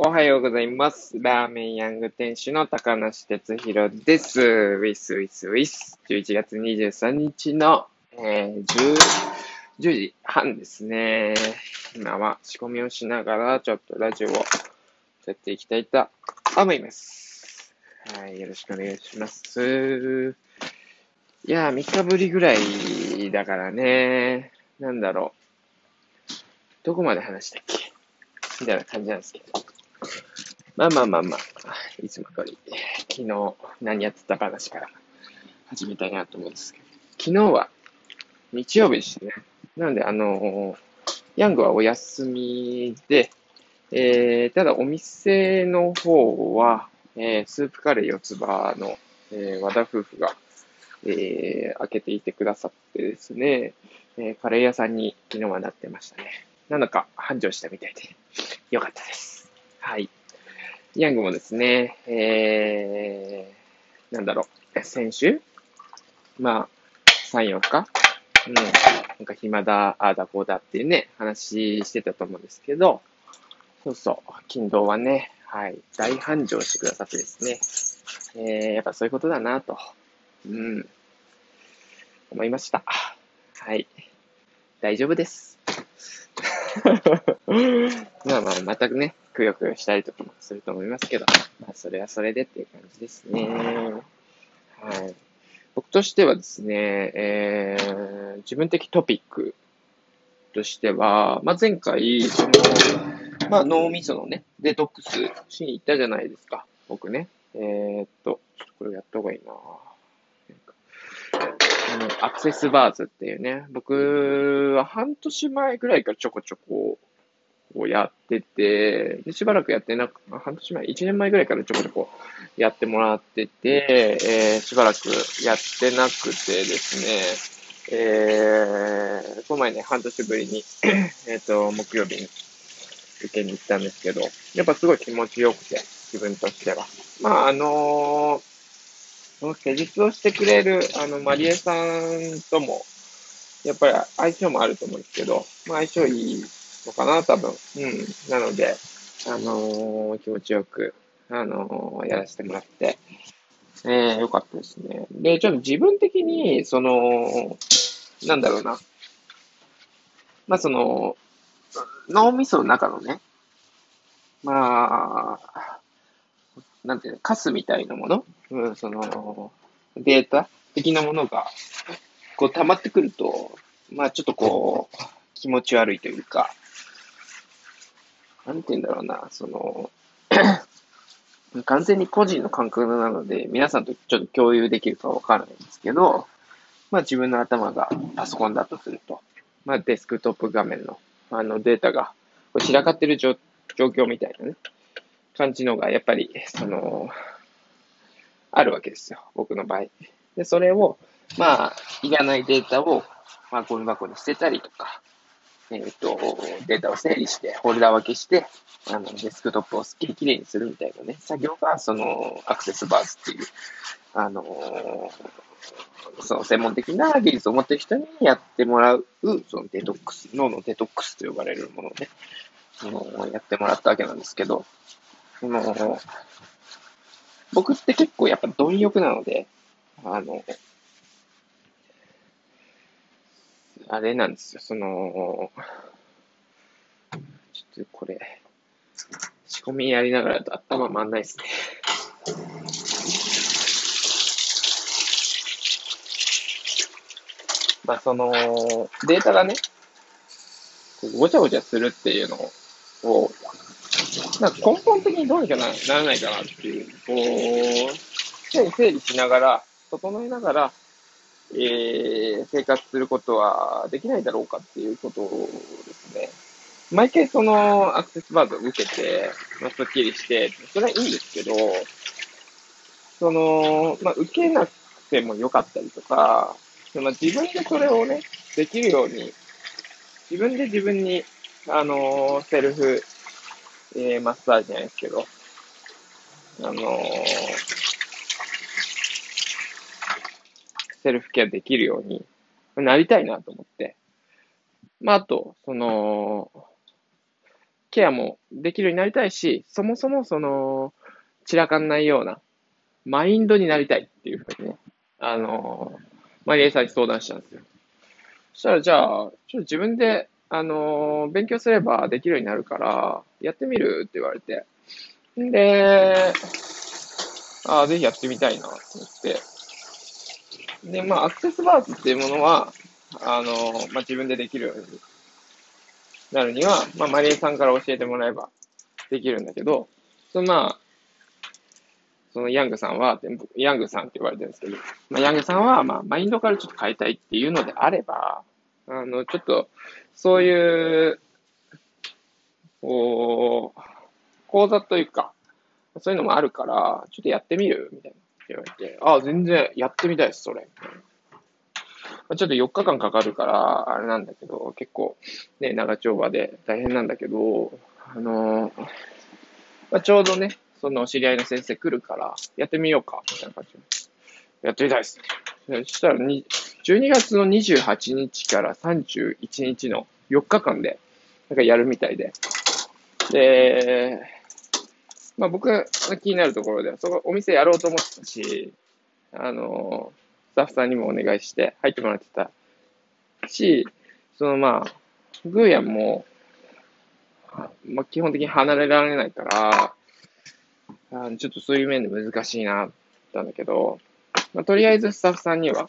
おはようございます。ラーメンヤング店主の高梨哲弘です。ウィスウィスウィス。11月23日の、えー、10, 10時半ですね。今は仕込みをしながらちょっとラジオをやっていきたいと思います。はい、よろしくお願いします。いやー、3日ぶりぐらいだからね。なんだろう。どこまで話したっけみたいな感じなんですけど。まあまあまあまあ、いつも通り、昨日何やってた話から始めたいなと思うんですけど、昨日は日曜日でしたね。なので、あのヤングはお休みで、えー、ただお店の方は、えー、スープカレー四つ葉の、えー、和田夫婦が、えー、開けていてくださってですね、えー、カレー屋さんに昨日はなってましたね。なんだか繁盛したみたいで、よかったです。はい。ヤングもですね、えー、なんだろう、先週まあ、3、4日？うん。なんか暇だ、ああだこうだっていうね、話してたと思うんですけど、そうそう、金土はね、はい、大繁盛してくださってですね、えー、やっぱそういうことだなと、うん、思いました。はい。大丈夫です。まあまあ、またね、くよくよしたりとかもすると思いますけど、まあ、それはそれでっていう感じですね。はい。僕としてはですね、えー、自分的トピックとしては、まあ、前回、その、まあ、脳みそのね、デトックスしに行ったじゃないですか。僕ね。えー、っと、ちょっとこれやった方がいいなあの、アクセスバーズっていうね、僕は半年前ぐらいからちょこちょこをやってて、でしばらくやってなく、半年前、1年前ぐらいからちょこちょこやってもらってて、えー、しばらくやってなくてですね、えー、この前ね、半年ぶりにえっと、木曜日に受けに行ったんですけど、やっぱすごい気持ちよくて、自分としては。まあ、あのー、その施術をしてくれる、あの、マリエさんとも、やっぱり相性もあると思うんですけど、まあ、相性いいのかな、多分。うん。なので、あのー、気持ちよく、あのー、やらせてもらって、えー、よかったですね。で、ちょっと自分的に、その、なんだろうな。まあ、その、脳みその中のね、まあ、なんていうの、カスみたいなもの、うん、その、データ的なものが、こう溜まってくると、まあちょっとこう、気持ち悪いというか、なんていうんだろうな、その、完全に個人の感覚なので、皆さんとちょっと共有できるかわからないんですけど、まあ自分の頭がパソコンだとすると、まあデスクトップ画面のあのデータが散らかってる状状況みたいなね、感じのがやっぱり、その、あるわけですよ、僕の場合。で、それを、まあ、いらないデータを、まあ、ゴミ箱に捨てたりとか、えっ、と、データを整理して、フォルダー分けして、あの、デスクトップをすっきりきれいにするみたいなね、作業が、その、アクセスバーズっていう、あのーその専門的な技術を持ってる人にやってもらう、そのデトックス、脳のデトックスと呼ばれるものをね、そのやってもらったわけなんですけど、その、僕って結構やっぱ貪欲なので、あの、あれなんですよ、その、ちょっとこれ、仕込みやりながらだと頭回んないですね。まあその、データがね、ごちゃごちゃするっていうのを、なんか根本的にどうにかなならないかなっていう、こう、整理しながら、整えながら、えー、生活することはできないだろうかっていうことですね。毎回そのアクセスバーズを受けて、まあ、スッキリして、それはいいんですけど、その、まあ、受けなくてもよかったりとか、その自分でそれをね、できるように、自分で自分に、あのーセルフ、えーマッサージじゃないですけど、あのーセルフケアできるようになりたいなと思って。まあ、あと、その、ケアもできるようになりたいし、そもそもその、散らかんないような、マインドになりたいっていうふうにね、あの、マリエさんに相談したんですよ。そしたら、じゃあ、ちょっと自分で、あの、勉強すればできるようになるから、やってみるって言われて。で、ああ、ぜひやってみたいな、と思って。で、まあ、アクセスバーズっていうものは、あの、まあ、自分でできるようになるには、まあ、マリエさんから教えてもらえばできるんだけど、そのまあ、そのヤングさんは、ヤングさんって言われてるんですけど、まあ、ヤングさんは、まあ、マインドからちょっと変えたいっていうのであれば、あの、ちょっと、そういう、こう、講座というか、そういうのもあるから、ちょっとやってみるみたいな。言われて、ああ、全然やってみたいです、それ。まあ、ちょっと4日間かかるから、あれなんだけど、結構、ね、長丁場で大変なんだけど、あのー、まあ、ちょうどね、その知り合いの先生来るから、やってみようか、みたいな感じで。やってみたいです。そしたら、12月の28日から31日の4日間で、なんかやるみたいで。で、まあ僕が気になるところでは、そのお店やろうと思ってたし、あの、スタッフさんにもお願いして入ってもらってたし、そのまあ、グーヤンも、まあ基本的に離れられないから、あちょっとそういう面で難しいな、ったんだけど、まあ、とりあえずスタッフさんには、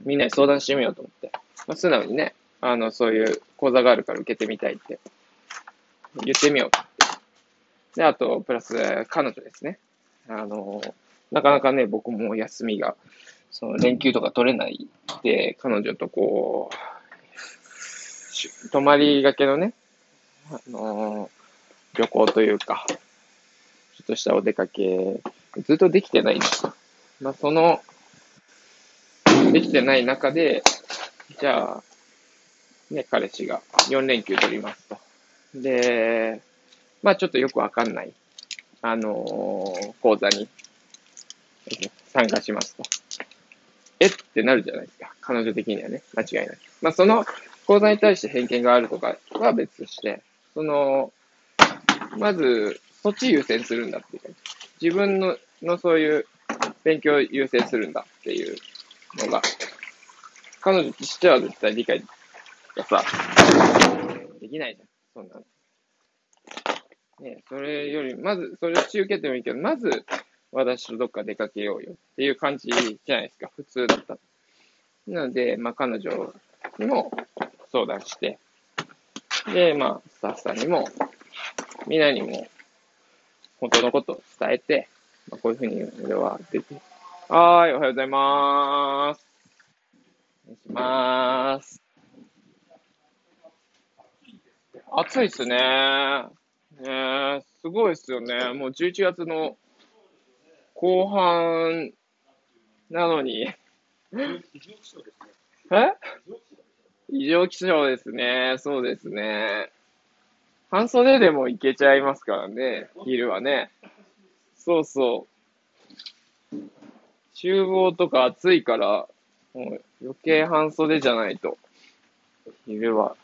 みんなに相談してみようと思って、まあ、素直にね、あの、そういう講座があるから受けてみたいって言ってみようと。で、あと、プラス、彼女ですね。あの、なかなかね、僕も休みが、その連休とか取れないで、彼女とこう、泊まりがけのね、あの、旅行というか、ちょっとしたお出かけ、ずっとできてないんですよ。まあ、その、できてない中で、じゃあ、ね、彼氏が4連休取りますと。で、まあちょっとよくわかんない、あのー、講座に参加しますと。えってなるじゃないですか。彼女的にはね。間違いない。まあその講座に対して偏見があるとかは別として、その、まず、そっち優先するんだっていう、自分ののそういう勉強を優先するんだっていうのが、彼女としては絶対理解がさ、できないじゃん。そんなの。ね、それより、まず、それを受けてもいいけど、まず、私とどっか出かけようよっていう感じじゃないですか、普通だったら。なので、まあ、彼女にも相談して、で、まあ、スタッフさんにも、みんなにも、本当のことを伝えて、まあ、こういうふうに俺は出て、はーい、おはようございまーす。お願いしまーす。暑いっすねーねすごいっすよね。もう11月の後半なのに。え？異常気象ですね。そうですね。半袖でもいけちゃいますからね。昼はね。そうそう。厨房とか暑いから、もう余計半袖じゃないと。昼は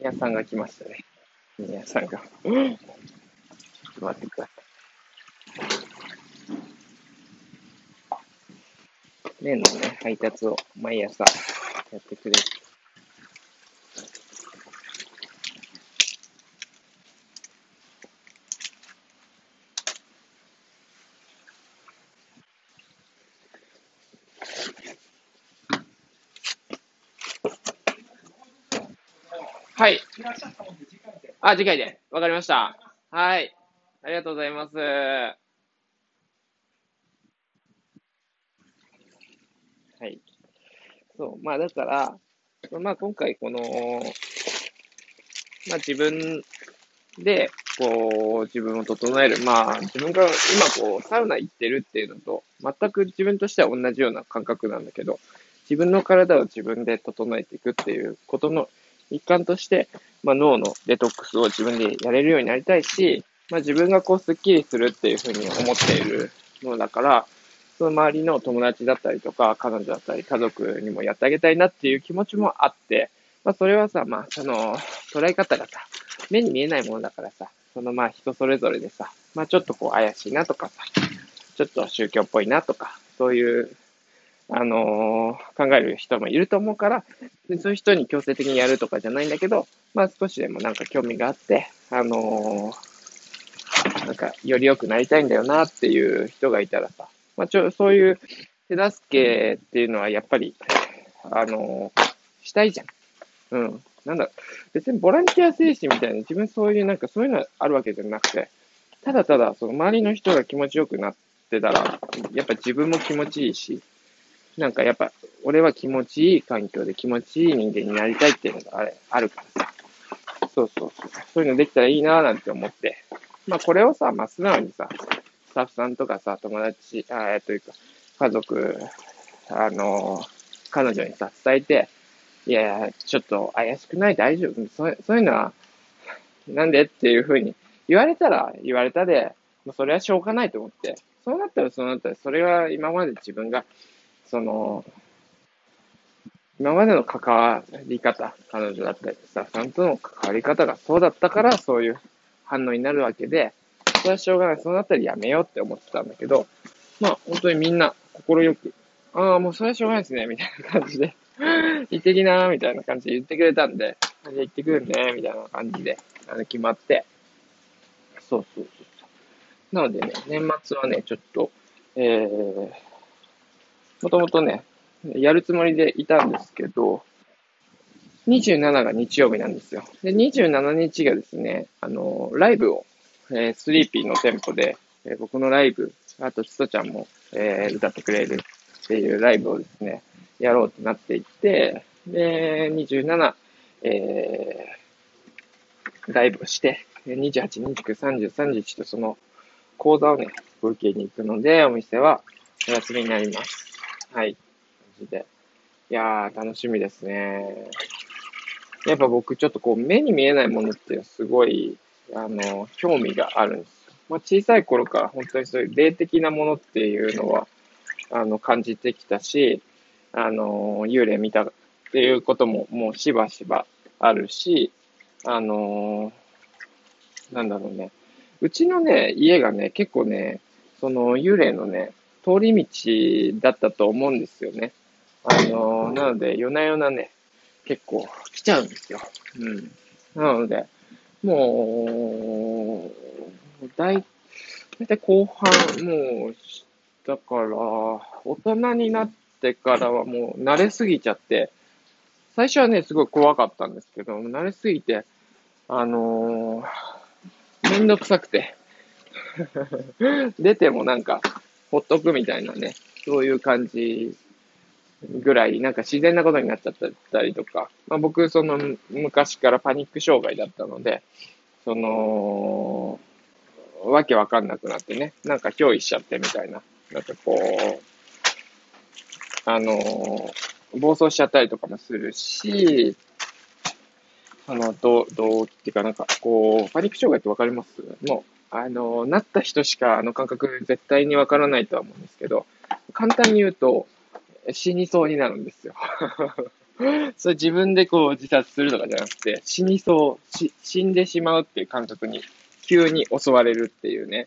宮さんが来ましたね。宮さんが。ちょっと待ってください。麺のね、配達を毎朝やってくれて。はい。あ、次回で。わかりました。はい。ありがとうございます。はい。そう。まあ、だから、まあ、今回この、まあ、自分で、こう、自分を整える。まあ、自分が今、こう、サウナ行ってるっていうのと、全く自分としては同じような感覚なんだけど、自分の体を自分で整えていくっていうことの一環として、まあ、脳のデトックスを自分でやれるようになりたいし、まあ、自分がこうスッキリするっていうふうに思っているものだから、その周りの友達だったりとか、彼女だったり、家族にもやってあげたいなっていう気持ちもあって、まあ、それはさ、まあ、その、捉え方がさ、目に見えないものだからさ、そのまあ人それぞれでさ、まあちょっとこう怪しいなとかさ、ちょっと宗教っぽいなとか、そういう、あのー、考える人もいると思うから、そういう人に強制的にやるとかじゃないんだけど、まあ少しでもなんか興味があって、あのー、なんかより良くなりたいんだよなっていう人がいたらさ、まあちょ、そういう手助けっていうのはやっぱり、あのー、したいじゃん。うん。なんだ、別にボランティア精神みたいな、自分そういうなんかそういうのあるわけじゃなくて、ただただその周りの人が気持ちよくなってたら、やっぱ自分も気持ちいいし、なんかやっぱ俺は気持ちいい環境で気持ちいい人間になりたいっていうのがあれあるからさ。そうそうそう。そういうのできたらいいなぁなんて思って。まあこれをさ、まあ素直にさ、スタッフさんとかさ、友達、あえというか、家族、あの、彼女にさ、伝えて、いや、ちょっと怪しくない？大丈夫？そうそういうのは、なんでっていうふうに言われたら言われたで、もうそれはしょうがないと思って、そうなったらそうなったら、それは今まで自分が、その、今までの関わり方、彼女だったりスタッフさんとの関わり方がそうだったから、そういう反応になるわけで、それはしょうがない。そうなったらやめようって思ってたんだけど、まあ、本当にみんな、心よく、ああ、もうそれはしょうがないですね、みたいな感じで 行ってきなーみたいな感じで言ってくれたんで、じゃあ行ってくるねみたいな感じで、あの、決まって、そうそうそう。なのでね、年末はね、ちょっと、えー、もともとね、やるつもりでいたんですけど、27が日曜日なんですよ。で、27日がですね、あの、ライブを、えー、スリーピーの店舗で、えー、僕のライブ、あと、ちとちゃんも、えー、歌ってくれるっていうライブをですね、やろうってなっていって、で、27、えー、ライブをして、28、29、30、31とその講座をね、受けに行くので、お店はお休みになります。はい。マジで。いやー、楽しみですね。やっぱ僕ちょっとこう目に見えないものっていうのはすごい、あの、興味があるんですよ。まあ、小さい頃から本当にそういう霊的なものっていうのは、あの、感じてきたし、あの、幽霊見たっていうことももうしばしばあるし、あの、なんだろうね。うちのね、家がね、結構ね、その幽霊のね、通り道だったと思うんですよね。あの、なので、夜な夜なね、結構来ちゃうんですよ。うん。なので、もう、だい、だいたい後半、もう、だから、大人になってからはもう慣れすぎちゃって、最初はね、すごい怖かったんですけど、慣れすぎて、あのー、めんどくさくて 出てもなんか、ほっとくみたいなね、そういう感じぐらい、なんか自然なことになっちゃったりとか、まあ、僕、その、昔からパニック障害だったので、その、わけわかんなくなってね、なんか憑依しちゃってみたいな、なんかこう、あの、暴走しちゃったりとかもするし、あの、どう、どうっていうかなんか、こう、パニック障害ってわかります？もう、あの、なった人しかあの感覚絶対にわからないとは思うんですけど、簡単に言うと、死にそうになるんですよ。それ自分でこう自殺するとかじゃなくて、死にそう、し死んでしまうっていう感覚に急に襲われるっていうね。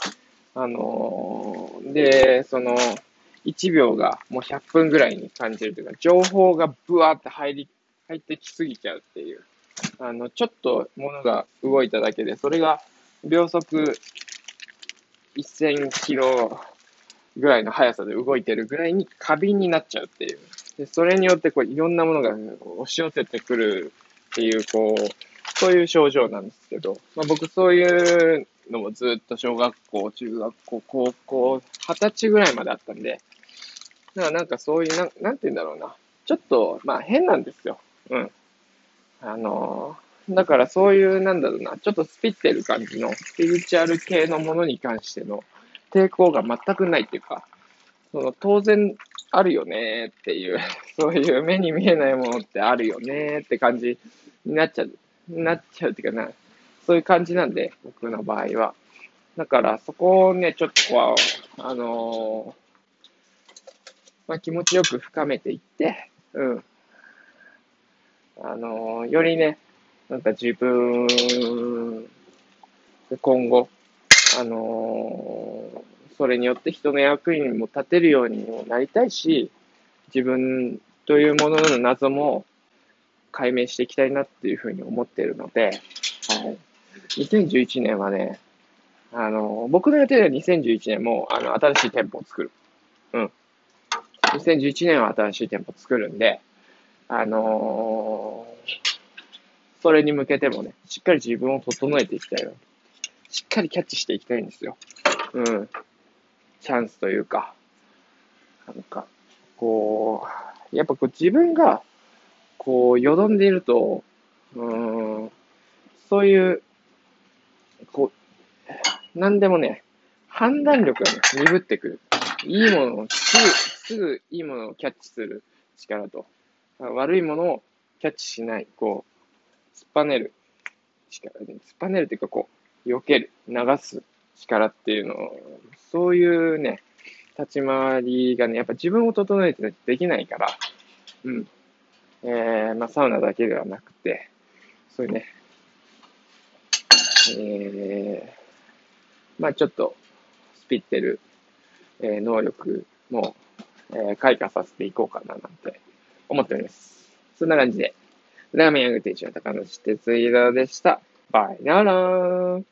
あのー、で、その、1秒がもう100分ぐらいに感じるというか、情報がブワーって入り、入ってきすぎちゃうっていう。あの、ちょっと物が動いただけで、それが秒速1000キロぐらいの速さで動いてるぐらいに過敏になっちゃうっていう。で、それによってこういろんなものが押し寄せてくるっていう、こう、そういう症状なんですけど、まあ、僕そういうのもずっと小学校、中学校、高校、二十歳ぐらいまであったんで、だからなんかそういう、なん、なんて言うんだろうな。ちょっと、まあ変なんですよ。うん。あの、だからそういう、なんだろうな、ちょっとスピってる感じの、スピリチュアル系のものに関しての抵抗が全くないっていうか、その当然あるよねっていう、そういう目に見えないものってあるよねって感じになっちゃう、なっちゃうっていうかな、そういう感じなんで、僕の場合は。だからそこをね、ちょっとこう、あのまあ、気持ちよく深めていって、うん。あのよりね、なんか自分、今後、あのそれによって人の役にも立てるようにもなりたいし、自分というものの謎も解明していきたいなっていうふうに思っているので、はい。2011年はね、あの、僕の予定では2011年も、あの、新しい店舗を作る。うん。2011年は新しい店舗を作るんで、あのー、それに向けてもね、しっかり自分を整えていきたいな。しっかりキャッチしていきたいんですよ。うん。チャンスというか、なんか、こう、やっぱこう自分が、こう、よどんでいると、うん、そういう、こう、なんでもね、判断力がね、鈍ってくる。いいものをすぐ、すぐいいものをキャッチする力と、悪いものをキャッチしない、こう、突っぱねる。力で、突っぱねるっていうか、こう、避ける、流す。力っていうのを、そういうね、立ち回りがね、やっぱ自分を整えてできないから、うん。えー、まあ、サウナだけではなくて、そういうね、えー、まあ、ちょっと、スピってる、えー、能力も、えー、開花させていこうかななんて思っております。そんな感じで、ラーメン屋グ店長高野哲弘でした。バイナラー